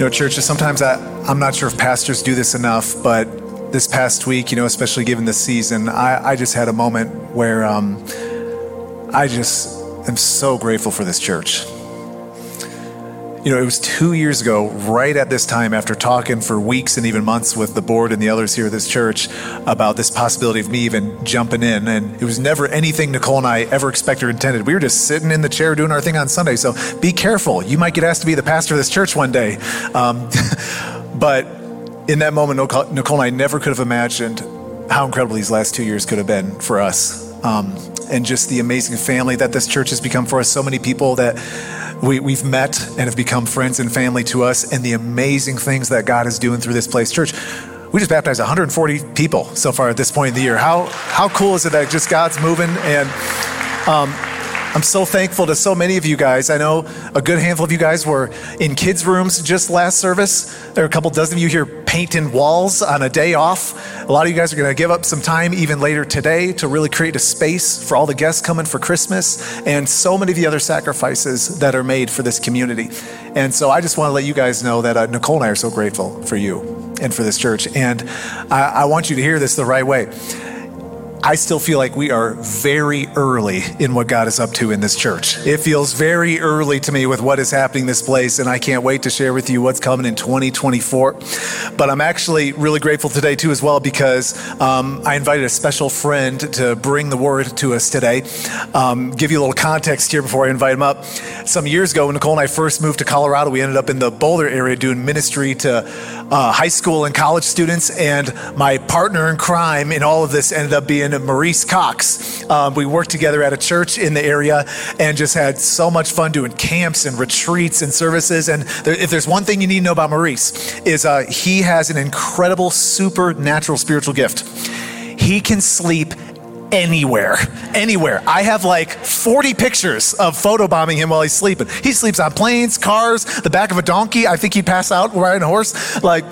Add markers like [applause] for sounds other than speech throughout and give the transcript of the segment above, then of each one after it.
You know, churches, sometimes I, I'm not sure if pastors do this enough, but this past week, you know, especially given the season, I, I just had a moment where um, I just am so grateful for this church. You know, it was two years ago, right at this time, after talking for weeks and even months with the board and the others here at this church about this possibility of me even jumping in. And it was never anything Nicole and I ever expected or intended. We were just sitting in the chair doing our thing on Sunday. So be careful. You might get asked to be the pastor of this church one day. Um, [laughs] but in that moment, Nicole and I never could have imagined how incredible these last two years could have been for us. Um, and just the amazing family that this church has become for us. So many people that we, we've met and have become friends and family to us, and the amazing things that God is doing through this place. Church, we just baptized 140 people so far at this point in the year. How, how cool is it that just God's moving? And um, I'm so thankful to so many of you guys. I know a good handful of you guys were in kids' rooms just last service. There are a couple dozen of you here painting walls on a day off. A lot of you guys are going to give up some time even later today to really create a space for all the guests coming for Christmas and so many of the other sacrifices that are made for this community. And so I just want to let you guys know that uh, Nicole and I are so grateful for you and for this church. And I, I want you to hear this the right way. I still feel like we are very early in what God is up to in this church. It feels very early to me with what is happening in this place, and I can't wait to share with you what's coming in 2024. But I'm actually really grateful today, too, as well, because um, I invited a special friend to bring the word to us today. Um, give you a little context here before I invite him up. Some years ago, when Nicole and I first moved to Colorado, we ended up in the Boulder area doing ministry to uh, high school and college students, and my partner in crime in all of this ended up being Maurice Cox. Um, we worked together at a church in the area and just had so much fun doing camps and retreats and services. And there, if there's one thing you need to know about Maurice, is uh, he has an incredible supernatural spiritual gift. He can sleep anywhere, anywhere. I have like 40 pictures of photobombing him while he's sleeping. He sleeps on planes, cars, the back of a donkey. I think he'd pass out riding a horse. Like,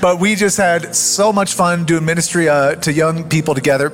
but we just had so much fun doing ministry uh, to young people together.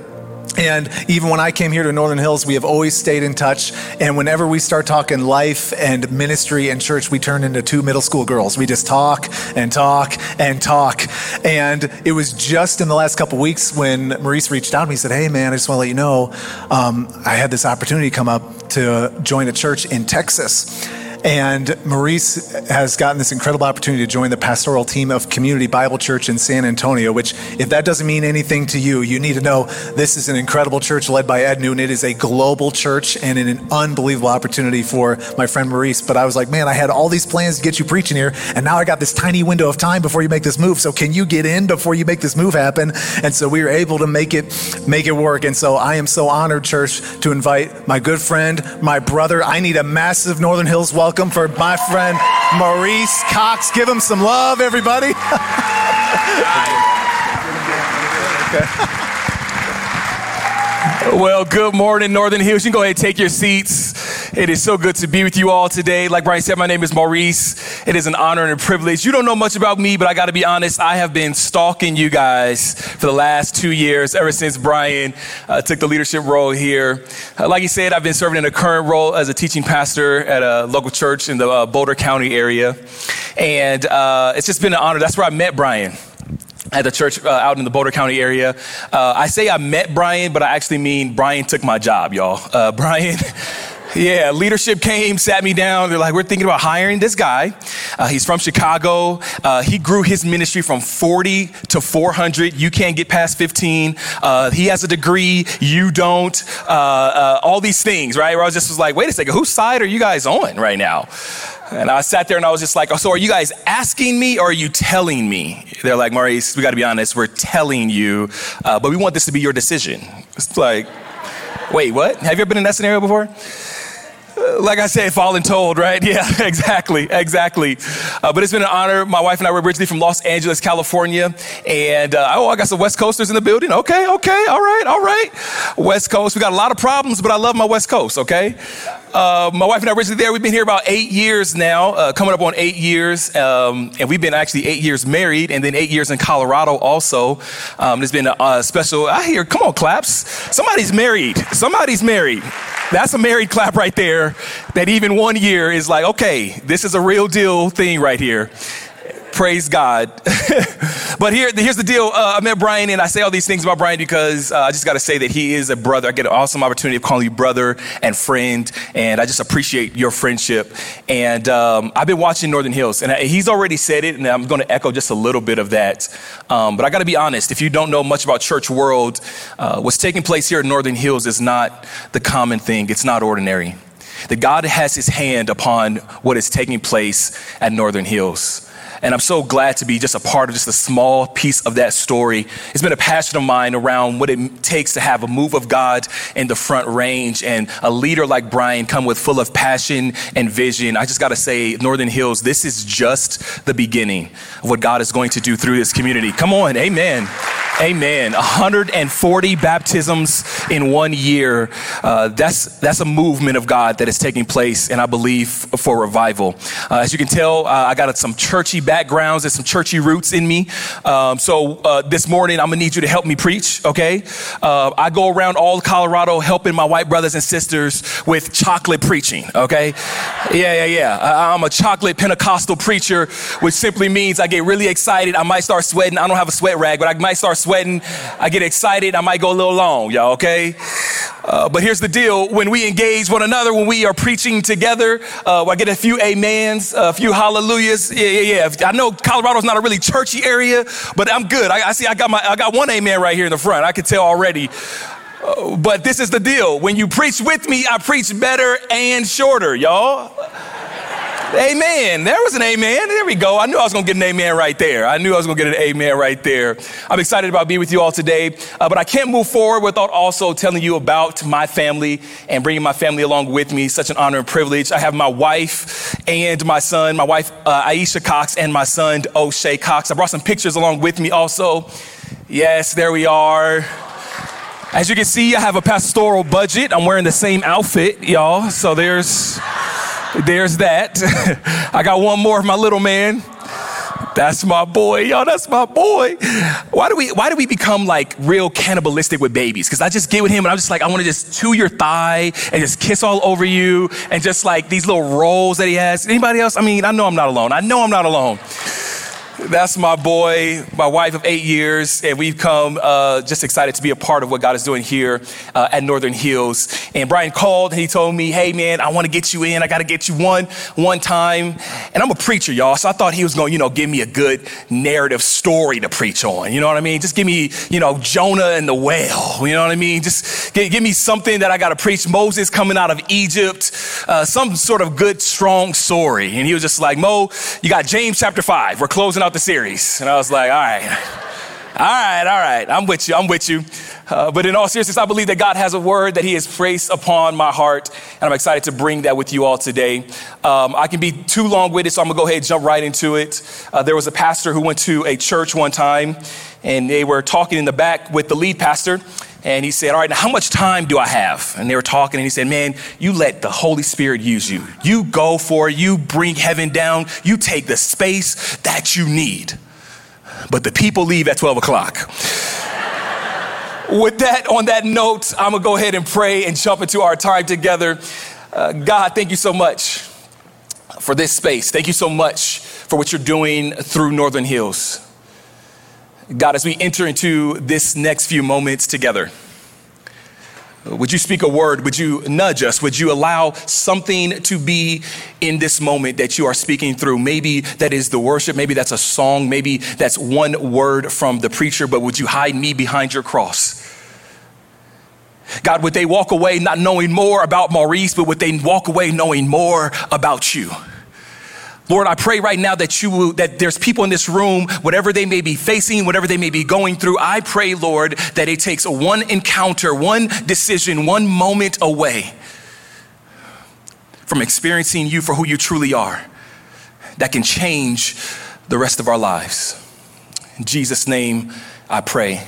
And even when I came here to Northern Hills, we have always stayed in touch. And whenever we start talking life and ministry and church, we turn into two middle school girls. We just talk and talk and talk. And it was just in the last couple weeks when Maurice reached out to me. He said, Hey, man, I just want to let you know um, I had this opportunity come up to join a church in Texas. And Maurice has gotten this incredible opportunity to join the pastoral team of Community Bible Church in San Antonio, which, if that doesn't mean anything to you, you need to know this is an incredible church led by Ed Newton. It is a global church and an unbelievable opportunity for my friend Maurice. But I was like, man, I had all these plans to get you preaching here, and now I got this tiny window of time before you make this move. So can you get in before you make this move happen? And so we were able to make it make it work. And so I am so honored, church, to invite my good friend, my brother. I need a massive Northern Hills welcome welcome for my friend Maurice Cox. Give him some love, everybody. okay. [laughs] Well, good morning, Northern Hills. You can go ahead and take your seats. It is so good to be with you all today. Like Brian said, my name is Maurice. It is an honor and a privilege. You don't know much about me, but I got to be honest, I have been stalking you guys for the last two years, ever since Brian uh, took the leadership role here. Uh, like he said, I've been serving in a current role as a teaching pastor at a local church in the uh, Boulder County area. And uh, it's just been an honor. That's where I met Brian at the church uh, out in the Boulder County area. Uh, I say I met Brian, but I actually mean Brian took my job, y'all. Uh, [laughs] Brian. Yeah, leadership came, sat me down. They're like, we're thinking about hiring this guy. Uh, he's from Chicago. Uh, he grew his ministry from 40 to 400. You can't get past 15. Uh, he has a degree. You don't. Uh, uh, all these things, right? Where I was just was like, wait a second, whose side are you guys on right now? And I sat there and I was just like, oh, so are you guys asking me or are you telling me? They're like, Maurice, we got to be honest, we're telling you, uh, but we want this to be your decision. It's like, wait, what? Have you ever been in that scenario before? Like I said, fallen told, right? [laughs] Yeah, exactly, exactly. Uh, but it's been an honor. My wife and I were originally from Los Angeles, California, and uh, oh, I got some West Coasters in the building. Okay, okay, all right, all right. West Coast. We got a lot of problems, but I love my West Coast. Okay. Uh, my wife and I originally there. We've been here about eight years now, uh, coming up on eight years, um, and we've been actually eight years married, and then eight years in Colorado also. Um, it's been a, a special. I hear, come on, claps. Somebody's married. Somebody's married. That's a married clap right there. That even one year is like, okay, this is a real deal thing right here. Praise God. [laughs] but here, here's the deal. Uh, I met Brian, and I say all these things about Brian because uh, I just got to say that he is a brother. I get an awesome opportunity of calling you brother and friend, and I just appreciate your friendship. And um, I've been watching Northern Hills, and he's already said it, and I'm going to echo just a little bit of that. Um, but I got to be honest. If you don't know much about church world, uh, what's taking place here at Northern Hills is not the common thing. It's not ordinary that God has his hand upon what is taking place at Northern Hills. And I'm so glad to be just a part of just a small piece of that story. It's been a passion of mine around what it takes to have a move of God in the front range and a leader like Brian come with full of passion and vision. I just got to say, Northern Hills, this is just the beginning of what God is going to do through this community. Come on, amen. Amen. 140 baptisms in one year. Uh, that's that's a movement of God that is taking place, and I believe for revival. Uh, as you can tell, uh, I got some churchy backgrounds and some churchy roots in me. Um, so uh, this morning, I'm gonna need you to help me preach. Okay? Uh, I go around all Colorado helping my white brothers and sisters with chocolate preaching. Okay? Yeah, yeah, yeah. I'm a chocolate Pentecostal preacher, which simply means I get really excited. I might start sweating. I don't have a sweat rag, but I might start sweating. I get excited. I might go a little long, y'all, okay? Uh, but here's the deal when we engage one another, when we are preaching together, uh, I get a few amens, a few hallelujahs. Yeah, yeah, yeah. I know Colorado's not a really churchy area, but I'm good. I, I see I got, my, I got one amen right here in the front. I can tell already. Uh, but this is the deal. When you preach with me, I preach better and shorter, y'all. Amen. There was an amen. There we go. I knew I was going to get an amen right there. I knew I was going to get an amen right there. I'm excited about being with you all today, uh, but I can't move forward without also telling you about my family and bringing my family along with me. Such an honor and privilege. I have my wife and my son, my wife uh, Aisha Cox and my son O'Shea Cox. I brought some pictures along with me also. Yes, there we are. As you can see, I have a pastoral budget. I'm wearing the same outfit, y'all. So there's there's that. [laughs] I got one more of my little man. That's my boy, y'all. That's my boy. Why do we why do we become like real cannibalistic with babies? Because I just get with him and I'm just like, I want to just chew your thigh and just kiss all over you and just like these little rolls that he has. Anybody else? I mean, I know I'm not alone. I know I'm not alone. That's my boy, my wife of eight years, and we've come uh, just excited to be a part of what God is doing here uh, at Northern Hills. And Brian called and he told me, "Hey man, I want to get you in. I got to get you one one time." And I'm a preacher, y'all, so I thought he was going, to you know, give me a good narrative story to preach on. You know what I mean? Just give me, you know, Jonah and the whale. You know what I mean? Just give, give me something that I got to preach. Moses coming out of Egypt, uh, some sort of good, strong story. And he was just like, "Mo, you got James chapter five. We're closing out." the series. And I was like, all right, all right, all right, I'm with you, I'm with you. Uh, but in all seriousness, I believe that God has a word that He has placed upon my heart, and I'm excited to bring that with you all today. Um, I can be too long it, so I'm gonna go ahead and jump right into it. Uh, there was a pastor who went to a church one time, and they were talking in the back with the lead pastor. And he said, All right, now how much time do I have? And they were talking, and he said, Man, you let the Holy Spirit use you. You go for it, you bring heaven down, you take the space that you need. But the people leave at 12 o'clock. With that, on that note, I'm gonna go ahead and pray and jump into our time together. Uh, God, thank you so much for this space. Thank you so much for what you're doing through Northern Hills. God, as we enter into this next few moments together, would you speak a word? Would you nudge us? Would you allow something to be in this moment that you are speaking through? Maybe that is the worship. Maybe that's a song. Maybe that's one word from the preacher, but would you hide me behind your cross? God, would they walk away not knowing more about Maurice, but would they walk away knowing more about you? Lord, I pray right now that you that there's people in this room, whatever they may be facing, whatever they may be going through. I pray, Lord, that it takes one encounter, one decision, one moment away from experiencing you for who you truly are that can change the rest of our lives. In Jesus' name, I pray.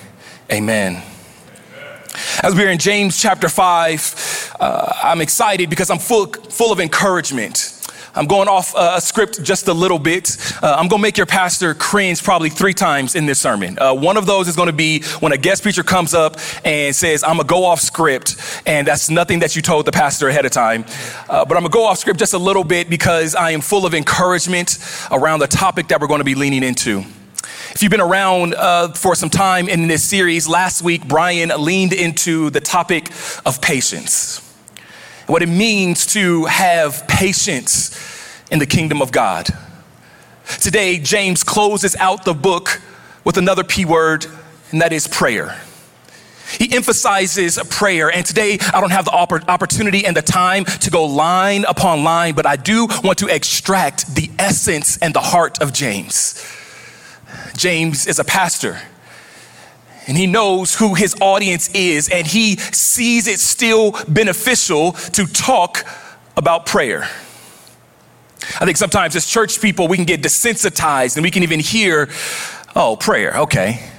Amen. As we're in James chapter 5, uh, I'm excited because I'm full, full of encouragement I'm going off uh, script just a little bit. Uh, I'm going to make your pastor cringe probably three times in this sermon. Uh, one of those is going to be when a guest preacher comes up and says, I'm going to go off script, and that's nothing that you told the pastor ahead of time. Uh, but I'm going to go off script just a little bit because I am full of encouragement around the topic that we're going to be leaning into. If you've been around uh, for some time in this series, last week Brian leaned into the topic of patience what it means to have patience in the kingdom of God. Today, James closes out the book with another P word, and that is prayer. He emphasizes prayer, and today I don't have the opportunity and the time to go line upon line, but I do want to extract the essence and the heart of James. James is a pastor and he knows who his audience is, and he sees it still beneficial to talk about prayer. I think sometimes as church people, we can get desensitized and we can even hear, oh, prayer, okay.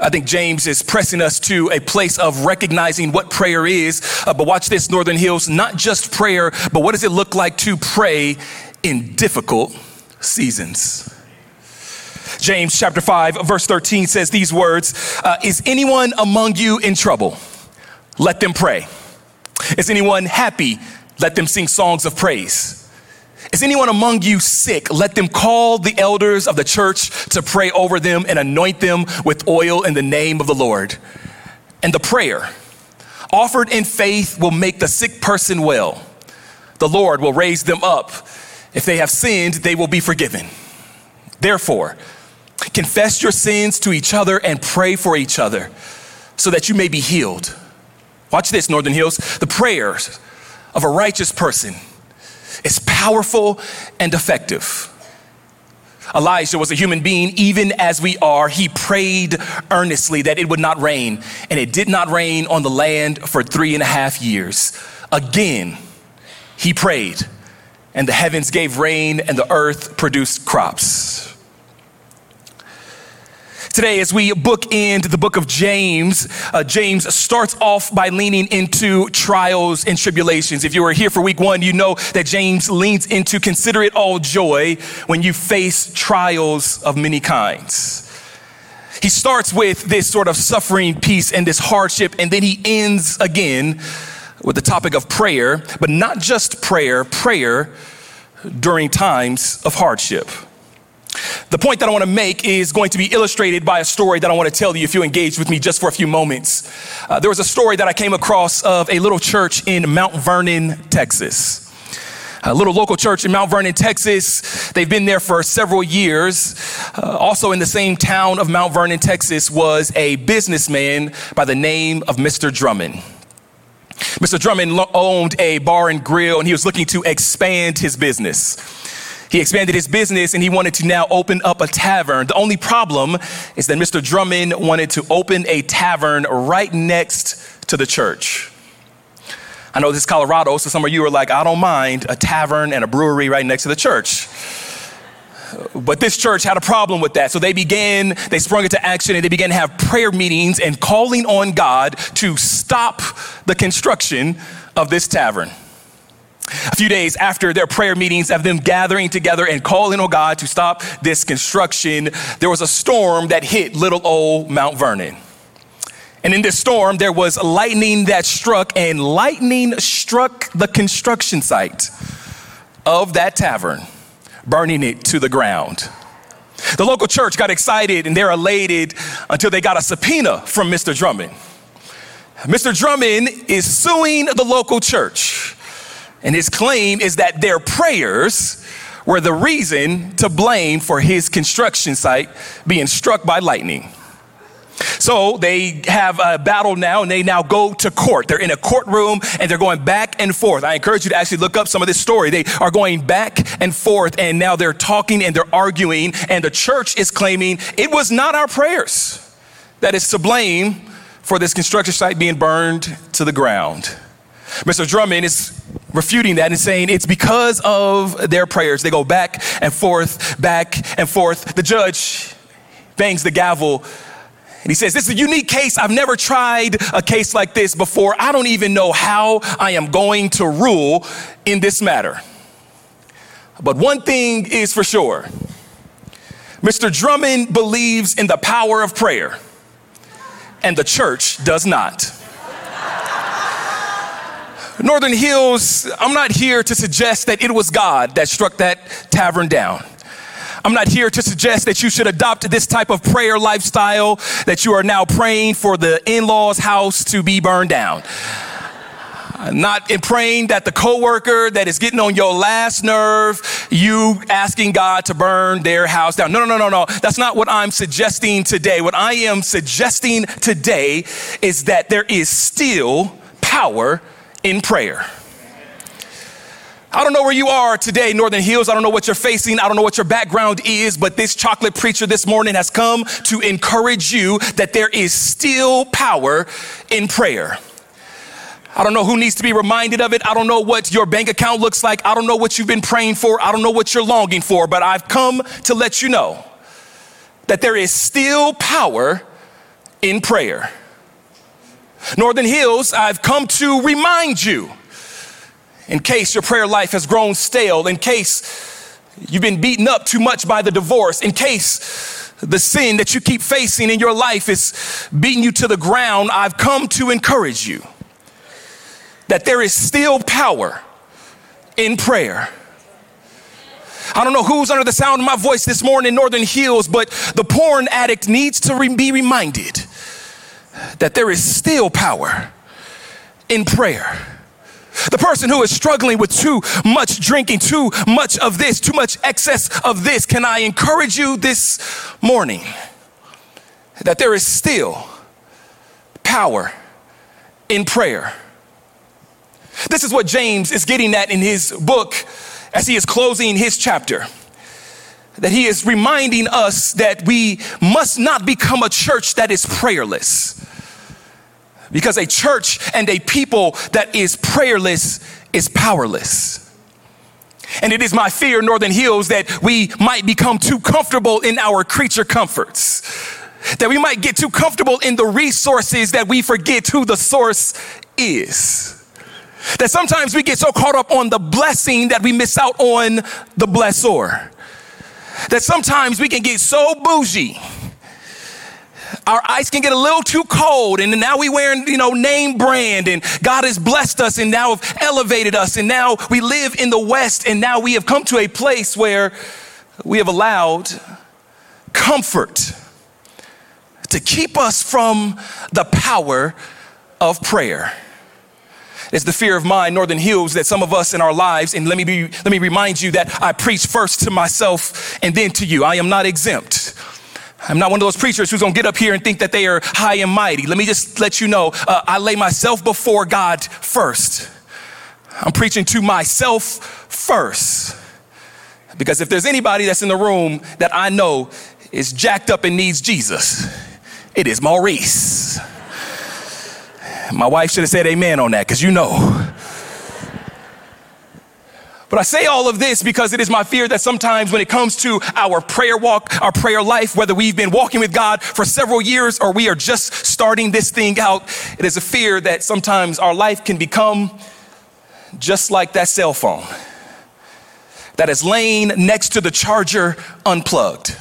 I think James is pressing us to a place of recognizing what prayer is. Uh, but watch this, Northern Hills, not just prayer, but what does it look like to pray in difficult seasons? James chapter 5, verse 13 says these words uh, Is anyone among you in trouble? Let them pray. Is anyone happy? Let them sing songs of praise. Is anyone among you sick? Let them call the elders of the church to pray over them and anoint them with oil in the name of the Lord. And the prayer offered in faith will make the sick person well. The Lord will raise them up. If they have sinned, they will be forgiven. Therefore, Confess your sins to each other and pray for each other so that you may be healed. Watch this, Northern Hills. The prayers of a righteous person is powerful and effective. Elijah was a human being, even as we are. He prayed earnestly that it would not rain, and it did not rain on the land for three and a half years. Again, he prayed, and the heavens gave rain, and the earth produced crops. Today, as we bookend the book of James, uh, James starts off by leaning into trials and tribulations. If you were here for week one, you know that James leans into consider it all joy when you face trials of many kinds. He starts with this sort of suffering piece and this hardship, and then he ends again with the topic of prayer, but not just prayer, prayer during times of hardship. The point that I want to make is going to be illustrated by a story that I want to tell you if you engage with me just for a few moments. Uh, there was a story that I came across of a little church in Mount Vernon, Texas. A little local church in Mount Vernon, Texas. They've been there for several years. Uh, also, in the same town of Mount Vernon, Texas, was a businessman by the name of Mr. Drummond. Mr. Drummond owned a bar and grill, and he was looking to expand his business. He expanded his business and he wanted to now open up a tavern. The only problem is that Mr. Drummond wanted to open a tavern right next to the church. I know this is Colorado, so some of you are like, I don't mind a tavern and a brewery right next to the church. But this church had a problem with that. So they began, they sprung into action and they began to have prayer meetings and calling on God to stop the construction of this tavern. A few days after their prayer meetings of them gathering together and calling on God to stop this construction, there was a storm that hit little old Mount Vernon. And in this storm, there was lightning that struck, and lightning struck the construction site of that tavern, burning it to the ground. The local church got excited and they're elated until they got a subpoena from Mr. Drummond. Mr. Drummond is suing the local church and his claim is that their prayers were the reason to blame for his construction site being struck by lightning. So they have a battle now and they now go to court. They're in a courtroom and they're going back and forth. I encourage you to actually look up some of this story. They are going back and forth and now they're talking and they're arguing and the church is claiming it was not our prayers that is to blame for this construction site being burned to the ground. Mr. Drummond is refuting that and saying it's because of their prayers. They go back and forth, back and forth. The judge bangs the gavel And he says, This is a unique case. I've never tried a case like this before. I don't even know how I am going to rule in this matter. But one thing is for sure Mr. Drummond believes in the power of prayer, and the church does not. Northern Hills, I'm not here to suggest that it was God that struck that tavern down. I'm not here to suggest that you should adopt this type of prayer lifestyle, that you are now praying for the in law's house to be burned down. Not in praying that the coworker that is getting on your last nerve, you asking God to burn their house down. No, no, no, no, no. That's not what I'm suggesting today. What I am suggesting today is that there is still power in prayer. I don't know where you are today, Northern Hills. I don't know what you're facing. I don't know what your background is, but this chocolate preacher this morning has come to encourage you that there is still power in prayer. I don't know who needs to be reminded of it. I don't know what your bank account looks like. I don't know what you've been praying for. I don't know what you're longing for, but I've come to let you know that there is still power in prayer. Northern Hills, I've come to remind you in case your prayer life has grown stale, in case you've been beaten up too much by the divorce, in case the sin that you keep facing in your life is beating you to the ground, I've come to encourage you that there is still power in prayer. I don't know who's under the sound of my voice this morning in Northern Hills, but the porn addict needs to be reminded that there is still power in prayer. The person who is struggling with too much drinking, too much of this, too much excess of this, can I encourage you this morning that there is still power in prayer? This is what James is getting at in his book as he is closing his chapter. That he is reminding us that we must not become a church that is prayerless. Because a church and a people that is prayerless is powerless. And it is my fear, Northern Hills, that we might become too comfortable in our creature comforts. That we might get too comfortable in the resources that we forget who the source is. That sometimes we get so caught up on the blessing that we miss out on the blessor. That sometimes we can get so bougie our ice can get a little too cold and now we wearing you know name brand and god has blessed us and now have elevated us and now we live in the west and now we have come to a place where we have allowed comfort to keep us from the power of prayer it's the fear of mine, Northern Hills, that some of us in our lives, and let me be, let me remind you that I preach first to myself and then to you. I am not exempt. I'm not one of those preachers who's gonna get up here and think that they are high and mighty. Let me just let you know, uh, I lay myself before God first. I'm preaching to myself first. Because if there's anybody that's in the room that I know is jacked up and needs Jesus, it is Maurice. My wife should have said amen on that because you know. But I say all of this because it is my fear that sometimes when it comes to our prayer walk, our prayer life, whether we've been walking with God for several years or we are just starting this thing out, it is a fear that sometimes our life can become just like that cell phone that is laying next to the charger unplugged.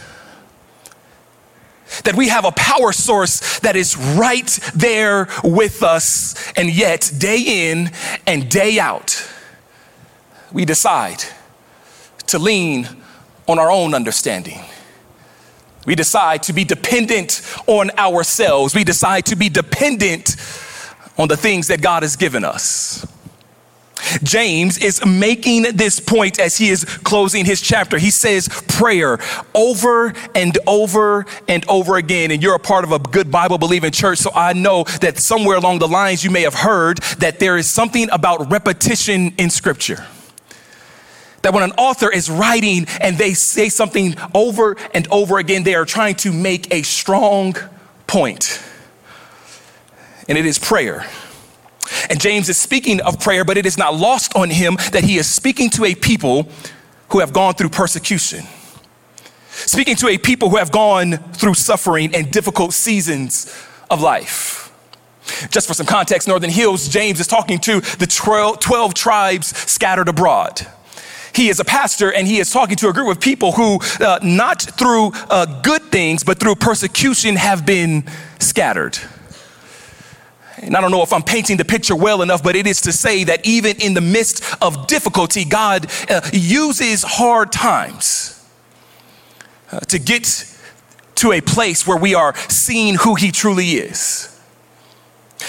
That we have a power source that is right there with us, and yet, day in and day out, we decide to lean on our own understanding. We decide to be dependent on ourselves. We decide to be dependent on the things that God has given us. James is making this point as he is closing his chapter. He says prayer over and over and over again. And you're a part of a good Bible believing church, so I know that somewhere along the lines you may have heard that there is something about repetition in scripture that when an author is writing and they say something over and over again, they are trying to make a strong point. And it is prayer. And James is speaking of prayer, but it is not lost on him that he is speaking to a people who have gone through persecution. speaking to a people who have gone through suffering and difficult seasons of life. Just for some context, Northern Hills, James is talking to the 12, 12 tribes scattered abroad. He is a pastor and he is talking to a group of people who, uh, not through uh, good things, but through persecution, have been scattered. And I don't know if I'm painting the picture well enough, but it is to say that even in the midst of difficulty, God uh, uses hard times uh, to get to a place where we are seeing who He truly is.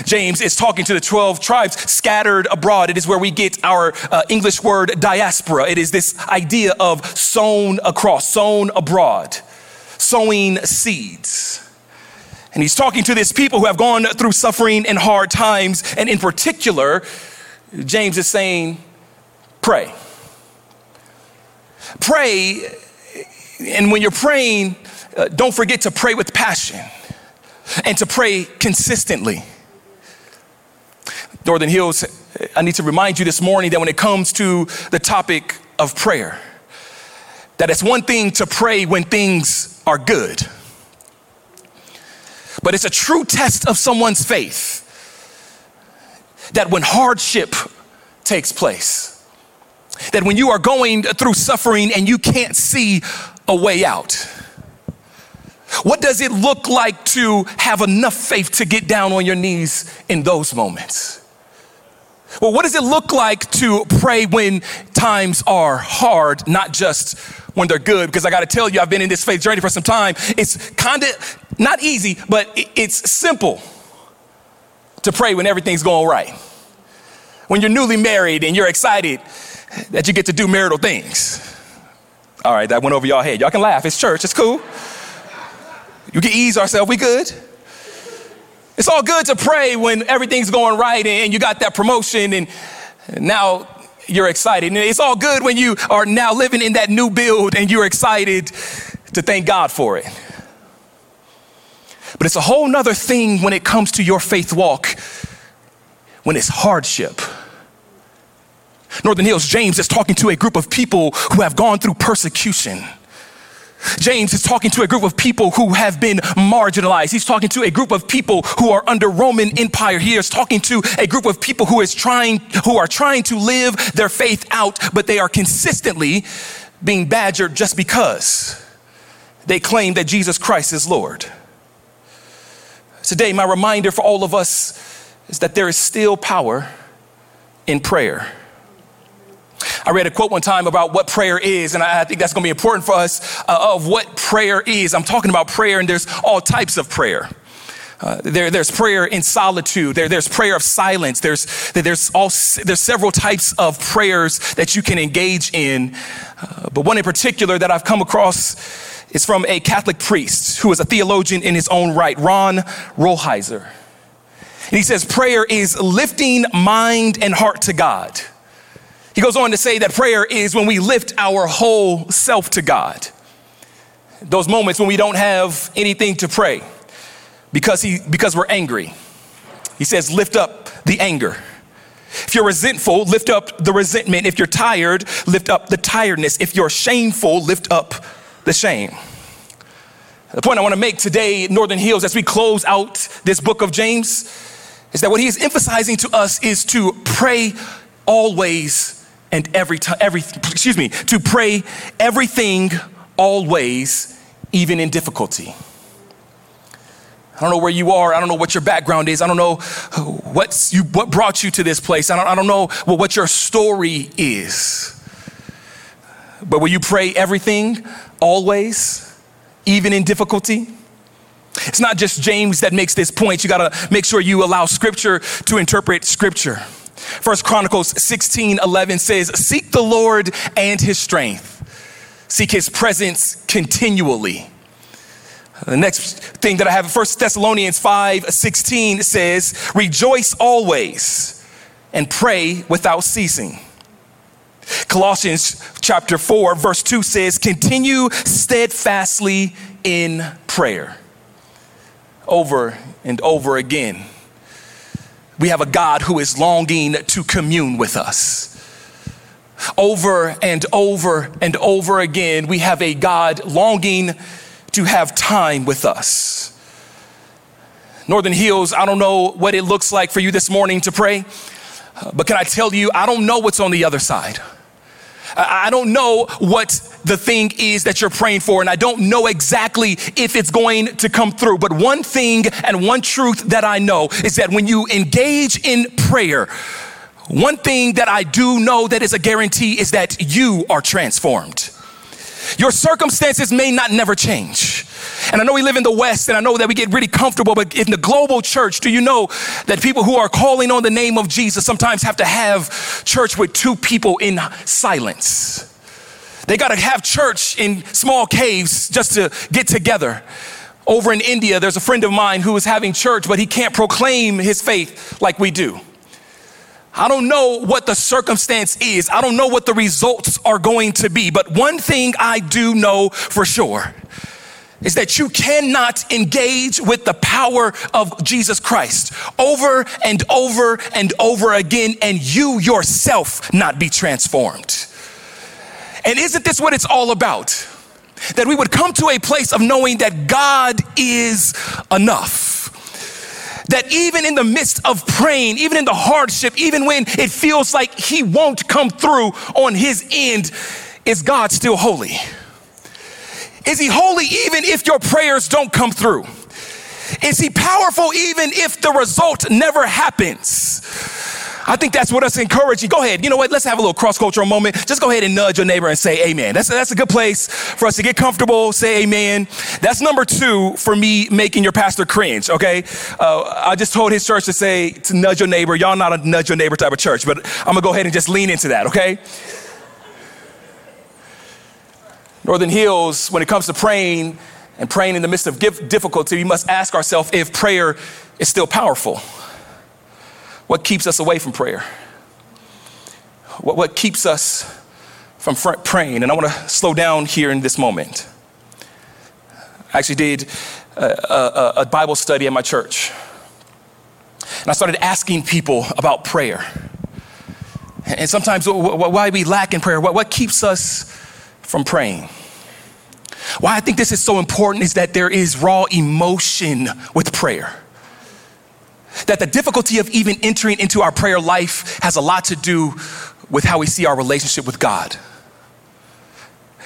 James is talking to the 12 tribes scattered abroad. It is where we get our uh, English word diaspora. It is this idea of sown across, sown abroad, sowing seeds. And he's talking to these people who have gone through suffering and hard times. And in particular, James is saying, pray. Pray. And when you're praying, uh, don't forget to pray with passion and to pray consistently. Northern Hills, I need to remind you this morning that when it comes to the topic of prayer, that it's one thing to pray when things are good, but it's a true test of someone's faith that when hardship takes place, that when you are going through suffering and you can't see a way out, what does it look like to have enough faith to get down on your knees in those moments? Well, what does it look like to pray when times are hard, not just when they're good? Because I got to tell you, I've been in this faith journey for some time. It's kind of not easy, but it's simple to pray when everything's going right. When you're newly married and you're excited that you get to do marital things. All right, that went over y'all head. Y'all can laugh. It's church. It's cool. You can ease ourselves. We good. It's all good to pray when everything's going right and you got that promotion and now you're excited. And it's all good when you are now living in that new build and you're excited to thank God for it. But it's a whole nother thing when it comes to your faith walk when it's hardship. Northern Hills, James is talking to a group of people who have gone through persecution. James is talking to a group of people who have been marginalized. He's talking to a group of people who are under Roman Empire. He is talking to a group of people who is trying, who are trying to live their faith out, but they are consistently being badgered just because they claim that Jesus Christ is Lord. Today, my reminder for all of us is that there is still power in prayer. I read a quote one time about what prayer is, and I think that's going to be important for us uh, of what prayer is. I'm talking about prayer, and there's all types of prayer. Uh, there, there's prayer in solitude. There, there's prayer of silence. There's, there's, all, there's several types of prayers that you can engage in. Uh, but one in particular that I've come across is from a Catholic priest who is a theologian in his own right, Ron Rolheiser. And he says, prayer is lifting mind and heart to God. He goes on to say that prayer is when we lift our whole self to God. Those moments when we don't have anything to pray because, he, because we're angry. He says, lift up the anger. If you're resentful, lift up the resentment. If you're tired, lift up the tiredness. If you're shameful, lift up the shame. The point I want to make today, Northern Hills, as we close out this book of James, is that what he is emphasizing to us is to pray always and every time, every, excuse me, to pray everything always, even in difficulty. I don't know where you are. I don't know what your background is. I don't know what's you, what brought you to this place. I don't, I don't know what, what your story is. But will you pray everything, always, even in difficulty? It's not just James that makes this point. You got to make sure you allow Scripture to interpret Scripture. First Chronicles 16 11 says, Seek the Lord and his strength, seek his presence continually. The next thing that I have, First Thessalonians 5 16 says, Rejoice always and pray without ceasing. Colossians chapter 4, verse 2 says, Continue steadfastly in prayer. Over and over again. We have a God who is longing to commune with us. over and over and over again, we have a God longing to have time with us. Northern Hills, I don't know what it looks like for you this morning to pray, but can I tell you, I don't know what's on the other side. I don't know what the thing is that you're praying for, and I don't know exactly if it's going to come through. But one thing and one truth that I know is that when you engage in prayer, one thing that I do know that is a guarantee is that you are transformed. Your circumstances may not never change. And I know we live in the West and I know that we get really comfortable, but in the global church, do you know that people who are calling on the name of Jesus sometimes have to have church with two people in silence? They got to have church in small caves just to get together. Over in India, there's a friend of mine who is having church, but he can't proclaim his faith like we do. I don't know what the circumstance is. I don't know what the results are going to be. But one thing I do know for sure is that you cannot engage with the power of Jesus Christ over and over and over again and you yourself not be transformed. And isn't this what it's all about? That we would come to a place of knowing that God is enough that even in the midst of praying, even in the hardship, even when it feels like He won't come through on His end, is God still holy? Is He holy even if your prayers don't come through? Is He powerful even if the result never happens? I think that's what us encouraging. Go ahead. You know what? Let's have a little cross cultural moment. Just go ahead and nudge your neighbor and say amen. That's, that's a good place for us to get comfortable, say amen. That's number two for me making your pastor cringe, okay? Uh, I just told his church to say, to nudge your neighbor. Y'all not a nudge your neighbor type of church, but I'm gonna go ahead and just lean into that, okay? Northern Hills, when it comes to praying and praying in the midst of difficulty, we must ask ourselves if prayer is still powerful. What keeps us away from prayer? What, what keeps us from praying? And I want to slow down here in this moment. I actually did a, a, a Bible study at my church. And I started asking people about prayer. And sometimes why we lack in prayer, what, keeps us from praying? Why I think this is so important is that there is raw emotion with prayer that the difficulty of even entering into our prayer life has a lot to do with how we see our relationship with God.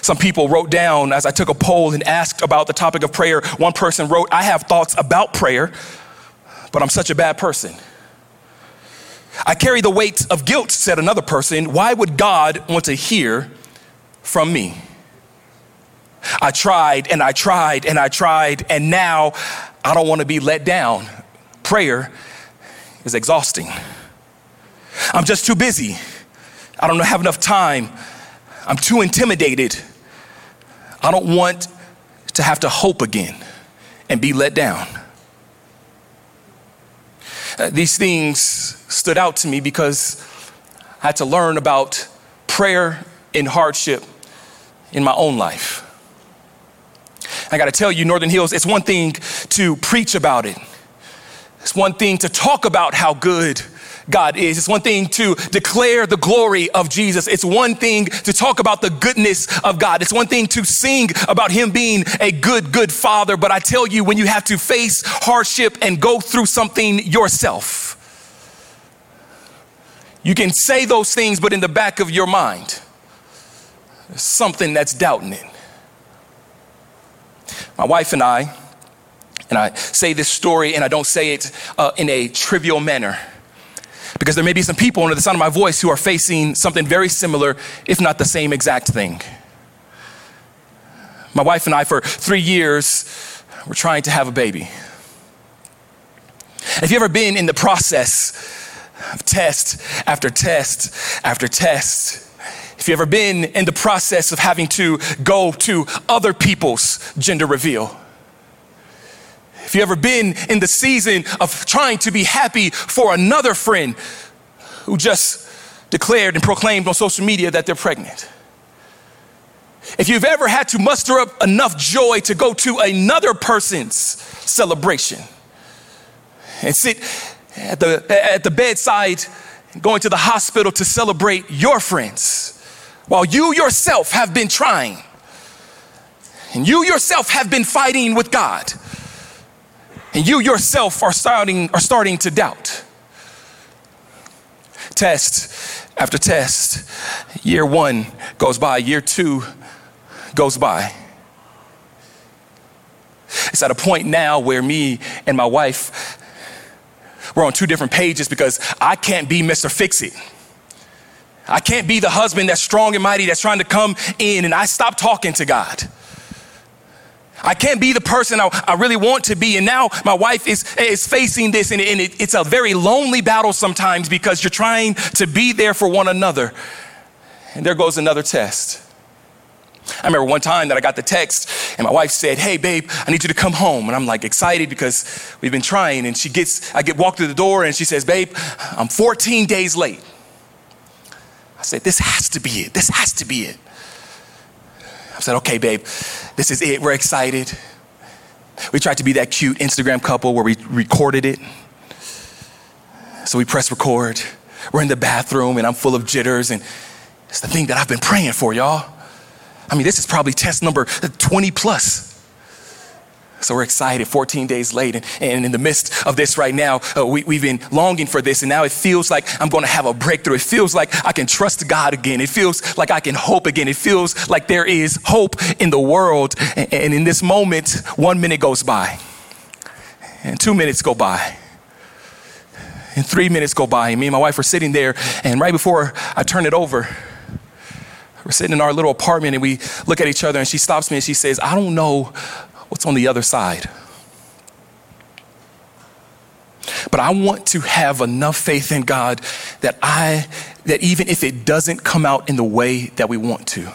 Some people wrote down as I took a poll and asked about the topic of prayer. One person wrote, I have thoughts about prayer, but I'm such a bad person. I carry the weight of guilt, said another person. Why would God want to hear from me? I tried and I tried and I tried, and now I don't want to be let down prayer is exhausting. I'm just too busy. I don't have enough time. I'm too intimidated. I don't want to have to hope again and be let down. Uh, these things stood out to me because I had to learn about prayer in hardship in my own life. I got to tell you, Northern Hills, it's one thing to preach about it. It's one thing to talk about how good God is. It's one thing to declare the glory of Jesus. It's one thing to talk about the goodness of God. It's one thing to sing about Him being a good, good Father. But I tell you, when you have to face hardship and go through something yourself, you can say those things, but in the back of your mind, there's something that's doubting it. My wife and I, and I say this story and I don't say it uh, in a trivial manner. Because there may be some people under the sound of my voice who are facing something very similar, if not the same exact thing. My wife and I, for three years, were trying to have a baby. Have you ever been in the process of test after test after test? If you ever been in the process of having to go to other people's gender reveal? If you ever been in the season of trying to be happy for another friend who just declared and proclaimed on social media that they're pregnant. If you've ever had to muster up enough joy to go to another person's celebration and sit at the, at the bedside, going to the hospital to celebrate your friends. while you yourself have been trying and you yourself have been fighting with God and you yourself are starting, are starting to doubt. Test after test, year one goes by, year two goes by. It's at a point now where me and my wife, we're on two different pages because I can't be Mr. Fix It. I can't be the husband that's strong and mighty that's trying to come in, and I stop talking to God. I can't be the person I, I, really want to be. And now my wife is, is facing this, and, and it, it's a very lonely battle sometimes because you're trying to be there for one another. And there goes another test. I remember one time that I got the text, and my wife said, Hey, babe, I need you to come home. And I'm like excited because we've been trying. And she gets, I get walked through the door, and she says, Babe, I'm 14 days late. I said, This has to be it. This has to be it. I said, okay, babe, this is it. We're excited. We tried to be that cute Instagram couple where we recorded it. So we press record. We're in the bathroom and I'm full of jitters, and it's the thing that I've been praying for, y'all. I mean, this is probably test number 20 plus. So we're excited 14 days late. And, and in the midst of this right now, uh, we, we've been longing for this. And now it feels like I'm going to have a breakthrough. It feels like I can trust God again. It feels like I can hope again. It feels like there is hope in the world. And, and in this moment, one minute goes by, and two minutes go by. And three minutes go by, and me and my wife are sitting there, and right before I turn it over, we're sitting in our little apartment and we look at each other and she stops me and she says, I don't know what's on the other side. But I want to have enough faith in God that I that even if it doesn't come out in the way that we want to,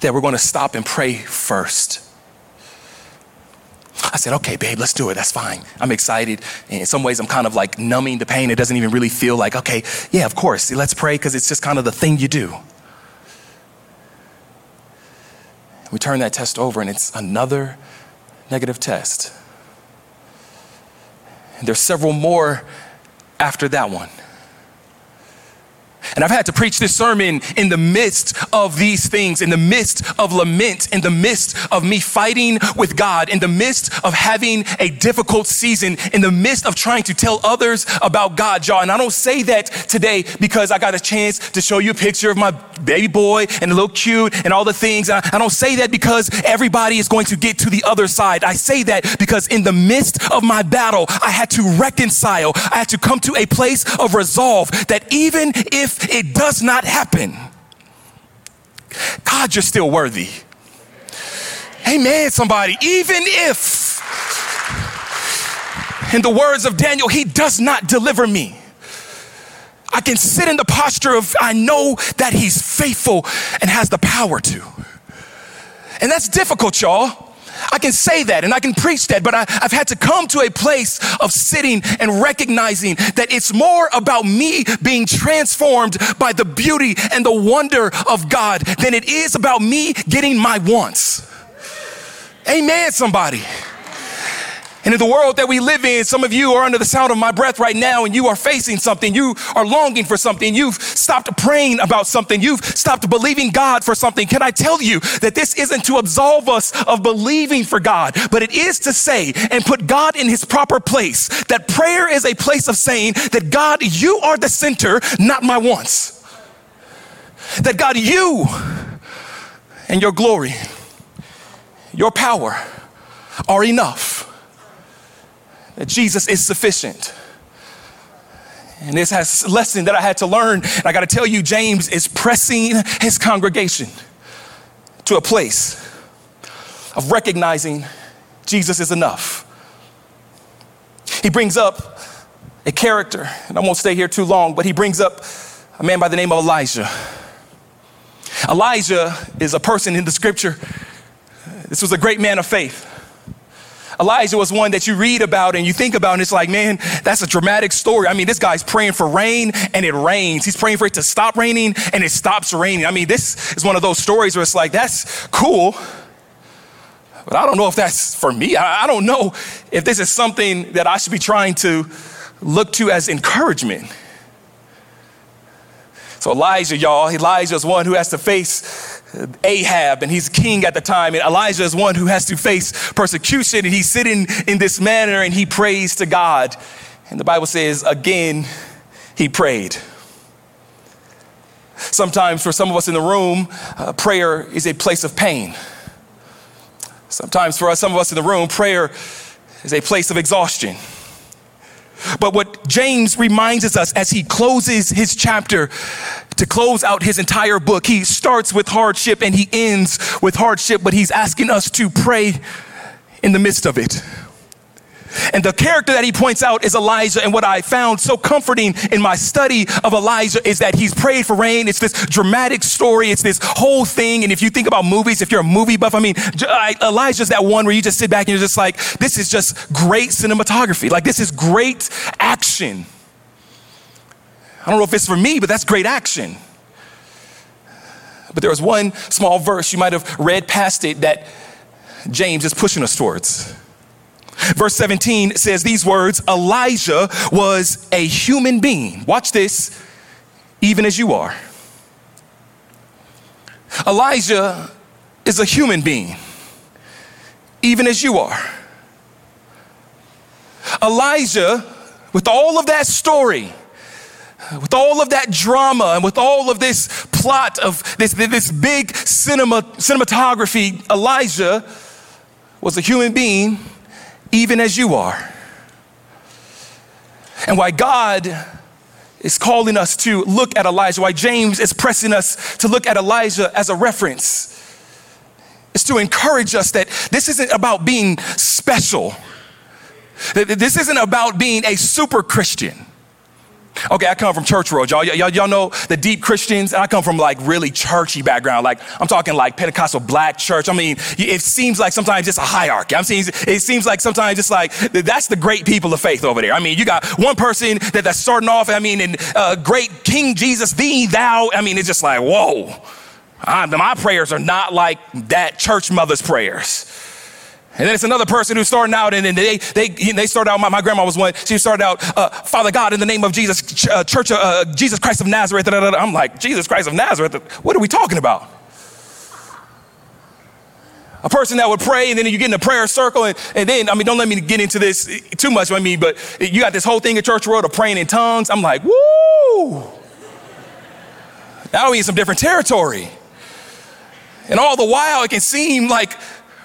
that we're going to stop and pray first. I said, okay, babe, let's do it. That's fine. I'm excited. And in some ways, I'm kind of like numbing the pain. It doesn't even really feel like, okay, yeah, of course, let's pray because it's just kind of the thing you do. We turn that test over and it's another negative test. And there's several more after that one. And I've had to preach this sermon in the midst of these things, in the midst of lament, in the midst of me fighting with God, in the midst of having a difficult season, in the midst of trying to tell others about God, y'all. And I don't say that today because I got a chance to show you a picture of my baby boy and little cute and all the things. I, I don't say that because everybody is going to get to the other side. I say that because in the midst of my battle, I had to reconcile. I had to come to a place of resolve that even if it does not happen, God, you're still worthy. Amen, somebody. Even if, in the words of Daniel, he does not deliver me. I can sit in the posture of, I know that he's faithful and has the power to. And that's difficult, y'all. I can say that and I can preach that, but I, have had to come to a place of sitting and recognizing that it's more about me being transformed by the beauty and the wonder of God than it is about me getting my wants. Amen, somebody. And in the world that we live in, some of you are under the sound of my breath right now and you are facing something. You are longing for something. You've stopped praying about something. You've stopped believing God for something. Can I tell you that this isn't to absolve us of believing for God, but it is to say and put God in his proper place. That prayer is a place of saying that God, you are the center, not my wants. That God, you and your glory, your power are enough that Jesus is sufficient. And this has lesson that I had to learn. And I got to tell you, James is pressing his congregation to a place of recognizing Jesus is enough. He brings up a character, and I won't stay here too long, but he brings up a man by the name of Elijah. Elijah is a person in the scripture. This was a great man of faith. Elijah was one that you read about and you think about, and it's like, man, that's a dramatic story. I mean, this guy's praying for rain and it rains. He's praying for it to stop raining and it stops raining. I mean, this is one of those stories where it's like, that's cool. But I don't know if that's for me. I, I don't know if this is something that I should be trying to look to as encouragement. So Elijah, y'all, Elijah is one who has to face Ahab, and he's king at the time. And Elijah is one who has to face persecution, and he's sitting in this manner and he prays to God. And the Bible says, again, he prayed. Sometimes, for some of us in the room, uh, prayer is a place of pain. Sometimes, for us, some of us in the room, prayer is a place of exhaustion. But what James reminds us as he closes his chapter to close out his entire book, he starts with hardship and he ends with hardship, but he's asking us to pray in the midst of it. And the character that he points out is Elijah. And what I found so comforting in my study of Elijah is that he's prayed for rain. It's this dramatic story. It's this whole thing. And if you think about movies, if you're a movie buff, I mean, Elijah's that one where you just sit back and you're just like, this is just great cinematography. Like, this is great action. I don't know if it's for me, but that's great action. But there was one small verse, you might have read past it, that James is pushing us towards. Verse 17 says these words Elijah was a human being. Watch this, even as you are. Elijah is a human being, even as you are. Elijah, with all of that story, with all of that drama and with all of this plot of this, this big cinema, cinematography, Elijah was a human being even as you are. And why God is calling us to look at Elijah, why James is pressing us to look at Elijah as a reference, is to encourage us that this isn't about being special. This isn't about being a super Christian. Okay, I come from church world, y'all. y'all. Y'all know the deep Christians. I come from like really churchy background. Like I'm talking like Pentecostal black church. I mean, it seems like sometimes it's a hierarchy. I'm seeing it seems like sometimes it's like that's the great people of faith over there. I mean, you got one person that that's starting off. I mean, in uh, great King Jesus, thee, thou. I mean, it's just like whoa. I, my prayers are not like that church mother's prayers. And then it's another person who's starting out, and, and they, they, they started out, my, my, grandma was one, she started out, uh, Father God, in the name of Jesus, ch- uh, Church of uh, Jesus Christ of Nazareth. Da, da, da. I'm like, Jesus Christ of Nazareth? What are we talking about? A person that would pray, and then you get in a prayer circle, and, and then, I mean, don't let me get into this too much, I mean, but you got this whole thing in church world of praying in tongues. I'm like, woo! Now we in some different territory. And all the while, it can seem like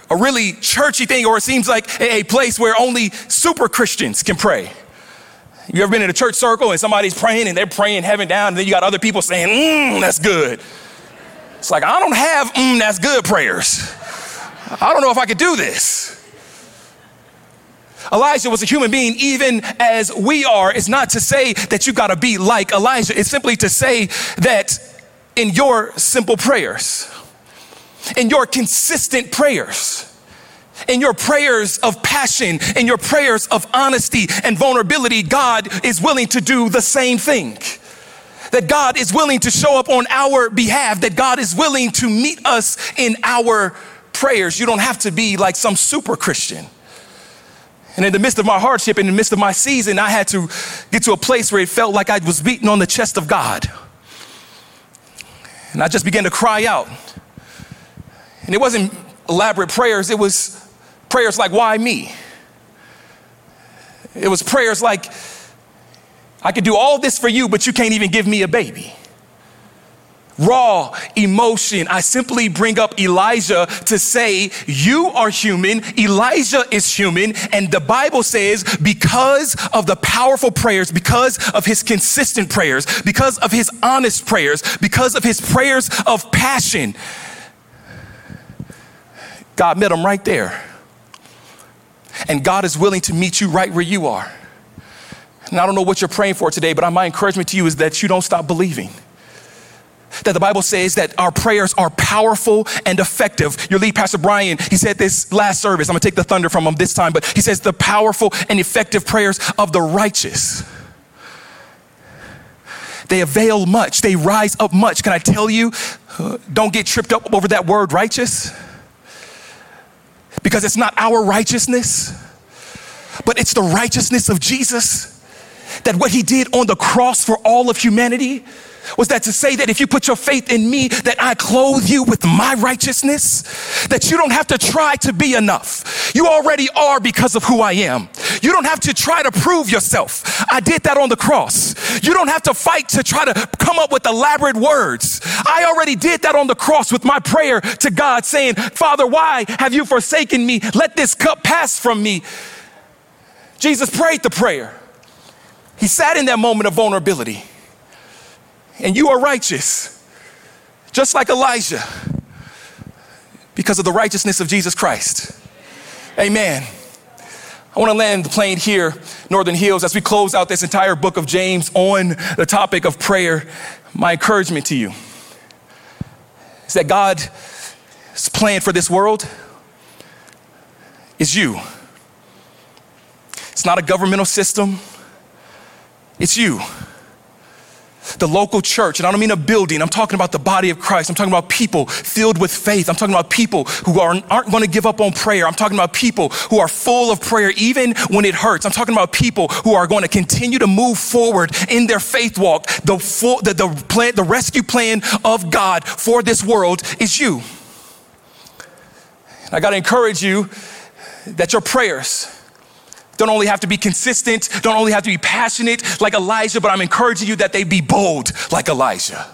a really churchy thing, or it seems like a place where only super Christians can pray. You ever been in a church circle and somebody's praying and they're praying heaven down, and then you got other people saying, mmm, that's good. It's like, I don't have mmm, that's good prayers. I don't know if I could do this. Elijah was a human being, even as we are. It's not to say that you got to be like Elijah, it's simply to say that in your simple prayers, in your consistent prayers, in your prayers of passion, in your prayers of honesty and vulnerability, God is willing to do the same thing. That God is willing to show up on our behalf, that God is willing to meet us in our prayers. You don't have to be like some super Christian. And in the midst of my hardship, in the midst of my season, I had to get to a place where it felt like I was beating on the chest of God. And I just began to cry out. And it wasn't elaborate prayers, it was prayers like, Why me? It was prayers like, I could do all this for you, but you can't even give me a baby. Raw emotion. I simply bring up Elijah to say, You are human, Elijah is human, and the Bible says, because of the powerful prayers, because of his consistent prayers, because of his honest prayers, because of his prayers of passion, God met him right there. And God is willing to meet you right where you are. And I don't know what you're praying for today, but my encouragement to you is that you don't stop believing. That the Bible says that our prayers are powerful and effective. Your lead pastor Brian, he said this last service. I'm gonna take the thunder from him this time, but he says the powerful and effective prayers of the righteous. They avail much, they rise up much. Can I tell you, don't get tripped up over that word righteous because it's not our righteousness, but it's the righteousness of Jesus. That what he did on the cross for all of humanity Was that to say that if you put your faith in me, that I clothe you with my righteousness? That you don't have to try to be enough. You already are because of who I am. You don't have to try to prove yourself. I did that on the cross. You don't have to fight to try to come up with elaborate words. I already did that on the cross with my prayer to God saying, Father, why have you forsaken me? Let this cup pass from me. Jesus prayed the prayer. He sat in that moment of vulnerability. And you are righteous, just like Elijah, because of the righteousness of Jesus Christ. Amen. I want to land the plane here, Northern Hills, as we close out this entire book of James on the topic of prayer. My encouragement to you is that God's plan for this world is you. It's not a governmental system, it's you the local church, and I don't mean a building, I'm talking about the body of Christ. I'm talking about people filled with faith. I'm talking about people who aren't, aren't going to give up on prayer. I'm talking about people who are full of prayer even when it hurts. I'm talking about people who are going to continue to move forward in their faith walk. The, full, the, the, plan, the rescue plan of God for this world is you. I got to encourage you that your prayers, don't only have to be consistent, don't only have to be passionate like Elijah, but I'm encouraging you that they be bold like Elijah.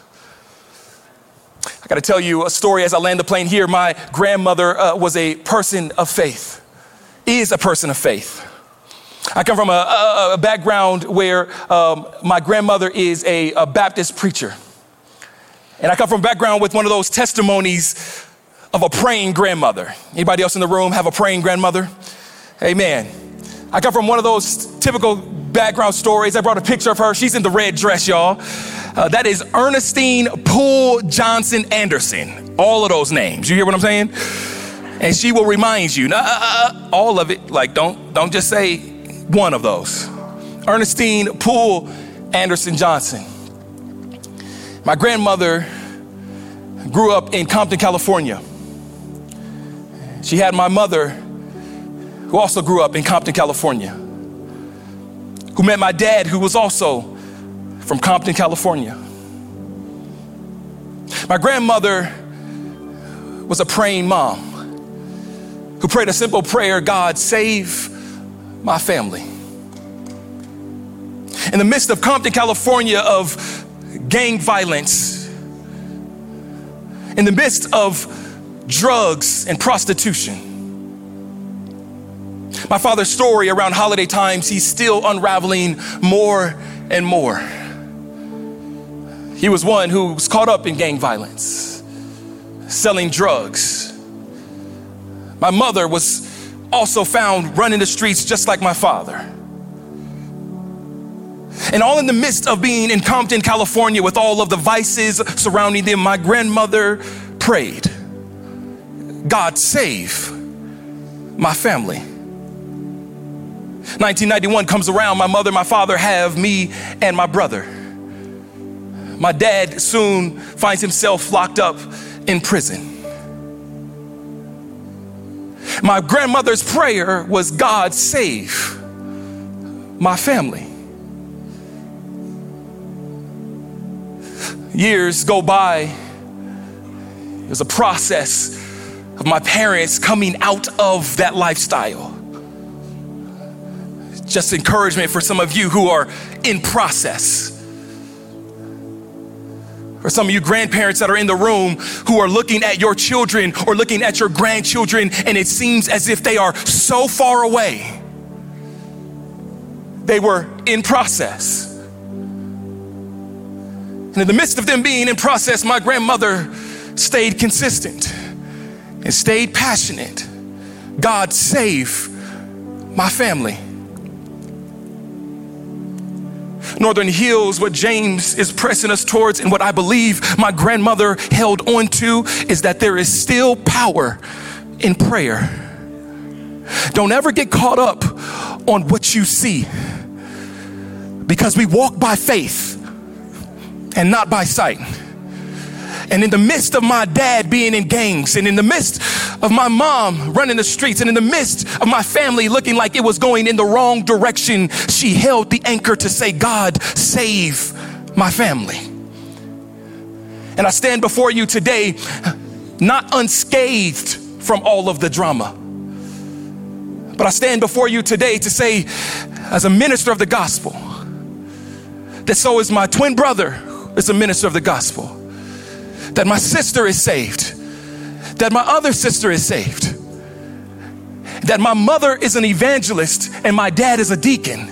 I got to tell you a story as I land the plane here. My grandmother uh, was a person of faith, is a person of faith. I come from a, a, a background where um, my grandmother is a, a Baptist preacher. And I come from a background with one of those testimonies of a praying grandmother. Anybody else in the room have a praying grandmother? Amen. I come from one of those typical background stories. I brought a picture of her. She's in the red dress, y'all. Uh, that is Ernestine Poole Johnson Anderson. All of those names. You hear what I'm saying? And she will remind you, uh, uh, all of it. Like, don't don't just say one of those. Ernestine Poole Anderson Johnson. My grandmother grew up in Compton, California. She had my mother who also grew up in Compton, California, who met my dad, who was also from Compton, California. My grandmother was a praying mom who prayed a simple prayer God, save my family. In the midst of Compton, California, of gang violence, in the midst of drugs and prostitution, my father's story around holiday times, he's still unraveling more and more. He was one who was caught up in gang violence, selling drugs. My mother was also found running the streets just like my father. And all in the midst of being in Compton, California, with all of the vices surrounding them, my grandmother prayed, God save my family. 1991 comes around, my mother, my father have me and my brother. My dad soon finds himself locked up in prison. My grandmother's prayer was God save my family. Years go by. There's a process of my parents coming out of that lifestyle just encouragement for some of you who are in process. For some of you grandparents that are in the room who are looking at your children or looking at your grandchildren, and it seems as if they are so far away. They were in process. And in the midst of them being in process, my grandmother stayed consistent and stayed passionate. God save my family. Northern Hills, what James is pressing us towards, and what I believe my grandmother held on to, is that there is still power in prayer. Don't ever get caught up on what you see because we walk by faith and not by sight. And in the midst of my dad being in gangs, and in the midst of my mom running the streets, and in the midst of my family looking like it was going in the wrong direction, she held the anchor to say, God, save my family. And I stand before you today not unscathed from all of the drama. But I stand before you today to say, as a minister of the gospel, that so is my twin brother is a minister of the gospel, that my sister is saved, that my other sister is saved, that my mother is an evangelist and my dad is a deacon.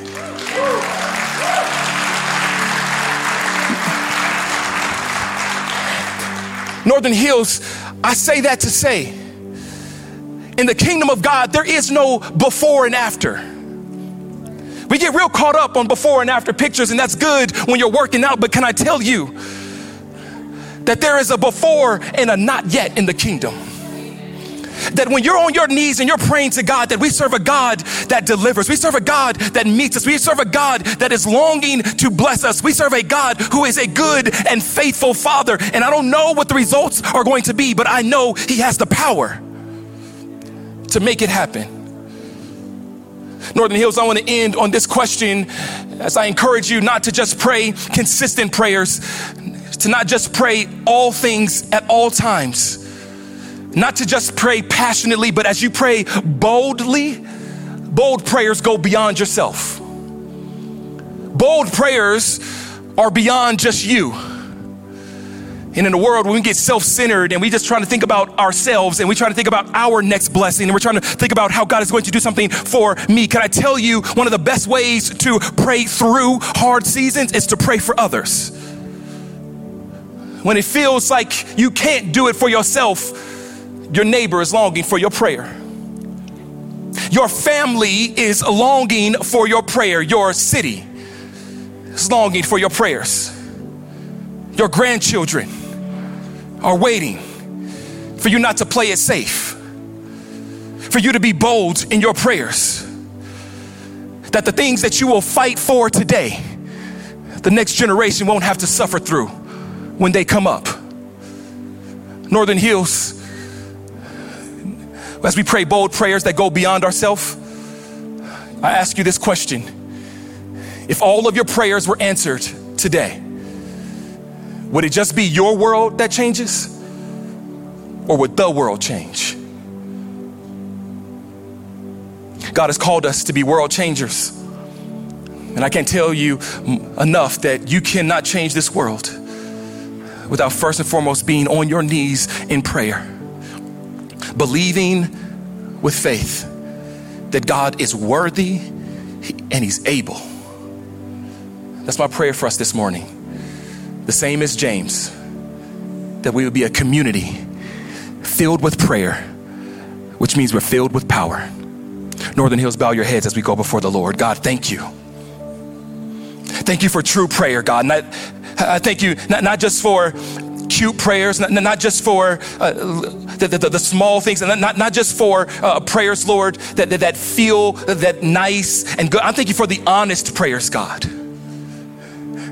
Northern Hills, I say that to say, in the kingdom of God, there is no before and after. We get real caught up on before and after pictures, and that's good when you're working out, but can I tell you that there is a before and a not yet in the kingdom? that when you're on your knees and you're praying to God, that we serve a God that delivers. We serve a God that meets us. We serve a God that is longing to bless us. We serve a God who is a good and faithful Father. And I don't know what the results are going to be, but I know He has the power to make it happen. Northern Hills, I want to end on this question as I encourage you not to just pray consistent prayers, to not just pray all things at all times not to just pray passionately, but as you pray boldly, bold prayers go beyond yourself. Bold prayers are beyond just you. And in a world when we get self centered and we just trying to think about ourselves and we try to think about our next blessing and we're trying to think about how God is going to do something for me, can I tell you one of the best ways to pray through hard seasons is to pray for others? When it feels like you can't do it for yourself, your neighbor is longing for your prayer. Your family is longing for your prayer. Your city is longing for your prayers. Your grandchildren are waiting for you not to play it safe, for you to be bold in your prayers. That the things that you will fight for today, the next generation won't have to suffer through when they come up. Northern Hills as we pray bold prayers that go beyond ourselves, I ask you this question. If all of your prayers were answered today, would it just be your world that changes? Or would the world change? God has called us to be world changers. And I can't tell you enough that you cannot change this world without first and foremost being on your knees in prayer believing with faith that God is worthy and He's able. That's my prayer for us this morning. The same as James, that we would be a community filled with prayer, which means we're filled with power. Northern Hills, bow your heads as we go before the Lord. God, thank you. Thank you for true prayer, God. Not, I thank you not, not just for cute prayers, not, not just for uh, the, the, the, small things, and not, not just for uh, prayers, Lord, that, that, that feel that nice and good. I'm thanking you for the honest prayers, God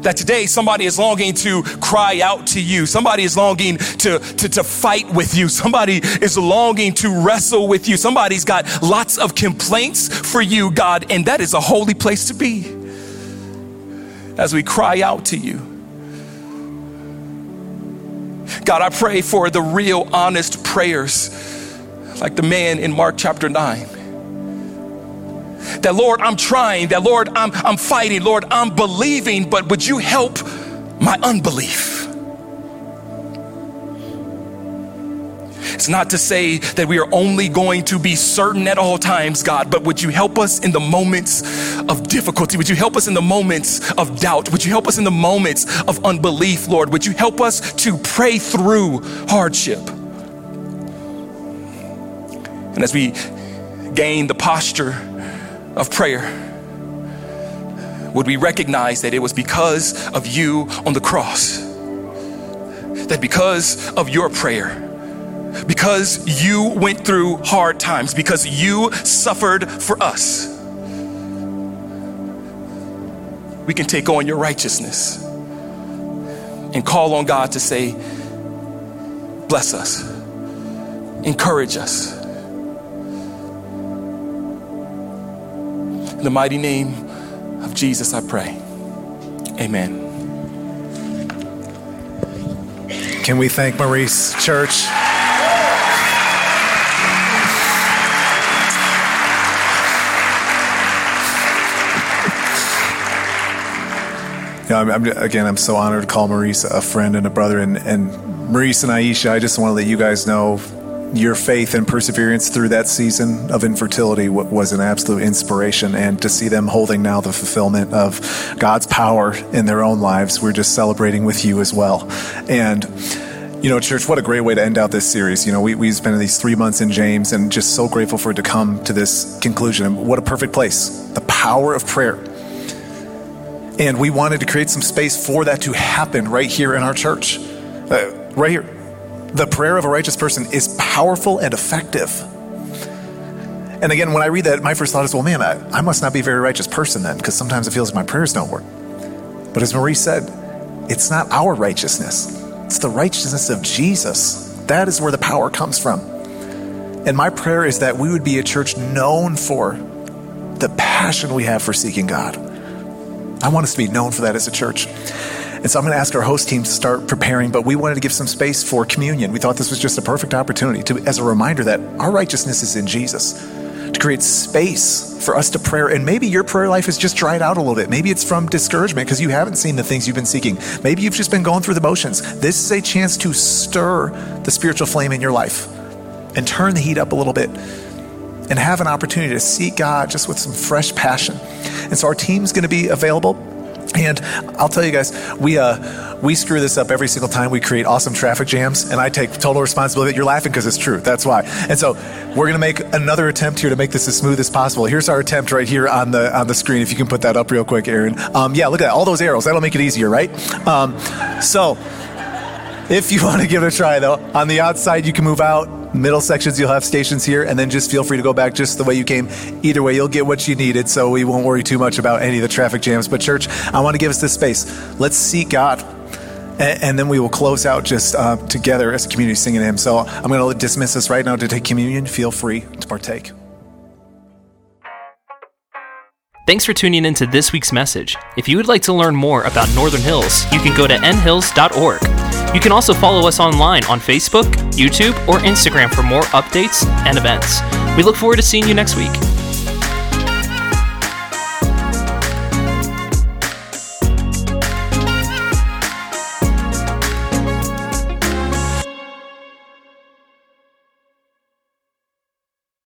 that today somebody is longing to cry out to you. Somebody is longing to, to, to fight with you. Somebody is longing to wrestle with you. Somebody's got lots of complaints for you, God, and that is a holy place to be as we cry out to you. God, I pray for the real, honest prayers, like the man in Mark chapter 9. That, Lord, I'm trying, that, Lord, I'm, I'm fighting, Lord, I'm believing, but would you help my unbelief? It's not to say that we are only going to be certain at all times, God, but would you help us in the moments of difficulty? Would you help us in the moments of doubt? Would you help us in the moments of unbelief, Lord? Would you help us to pray through hardship? And as we gain the posture of prayer, would we recognize that it was because of you on the cross? That because of your prayer, because you went through hard times, because you suffered for us, we can take on your righteousness and call on God to say, Bless us, encourage us. In the mighty name of Jesus, I pray. Amen. Can we thank Maurice Church? Yeah, I'm, I'm, again, I'm so honored to call Maurice a friend and a brother. And, and Maurice and Aisha, I just want to let you guys know your faith and perseverance through that season of infertility was an absolute inspiration. And to see them holding now the fulfillment of God's power in their own lives, we're just celebrating with you as well. And you know, church, what a great way to end out this series. You know, we, we spent these three months in James and just so grateful for it to come to this conclusion. What a perfect place. The power of prayer and we wanted to create some space for that to happen right here in our church. Uh, right here. The prayer of a righteous person is powerful and effective. And again, when I read that, my first thought is, well, man, I, I must not be a very righteous person then, because sometimes it feels like my prayers don't work. But as Maurice said, it's not our righteousness, it's the righteousness of Jesus. That is where the power comes from. And my prayer is that we would be a church known for the passion we have for seeking God I want us to be known for that as a church. And so I'm going to ask our host team to start preparing, but we wanted to give some space for communion. We thought this was just a perfect opportunity to, as a reminder that our righteousness is in Jesus, to create space for us to pray. And maybe your prayer life has just dried out a little bit. Maybe it's from discouragement because you haven't seen the things you've been seeking. Maybe you've just been going through the motions. This is a chance to stir the spiritual flame in your life and turn the heat up a little bit and have an opportunity to seek God just with some fresh passion. And so our team's going to be available. And I'll tell you guys, we uh, we screw this up every single time we create awesome traffic jams, and I take total responsibility. You're laughing because it's true. That's why. And so we're gonna make another attempt here to make this as smooth as possible. Here's our attempt right here on the on the screen. If you can put that up real quick, Aaron. Um, yeah, look at that. All those arrows. That'll make it easier, right? Um, so if you [laughs] want to give it a try, though, on the outside you can move out Middle sections, you'll have stations here, and then just feel free to go back just the way you came. Either way, you'll get what you needed, so we won't worry too much about any of the traffic jams. But, church, I want to give us this space. Let's seek God. And, and then we will close out just uh, together as a community singing Him. So I'm going to dismiss us right now to take communion. Feel free to partake. Thanks for tuning in to this week's message. If you would like to learn more about Northern Hills, you can go to nhills.org. You can also follow us online on Facebook, YouTube, or Instagram for more updates and events. We look forward to seeing you next week.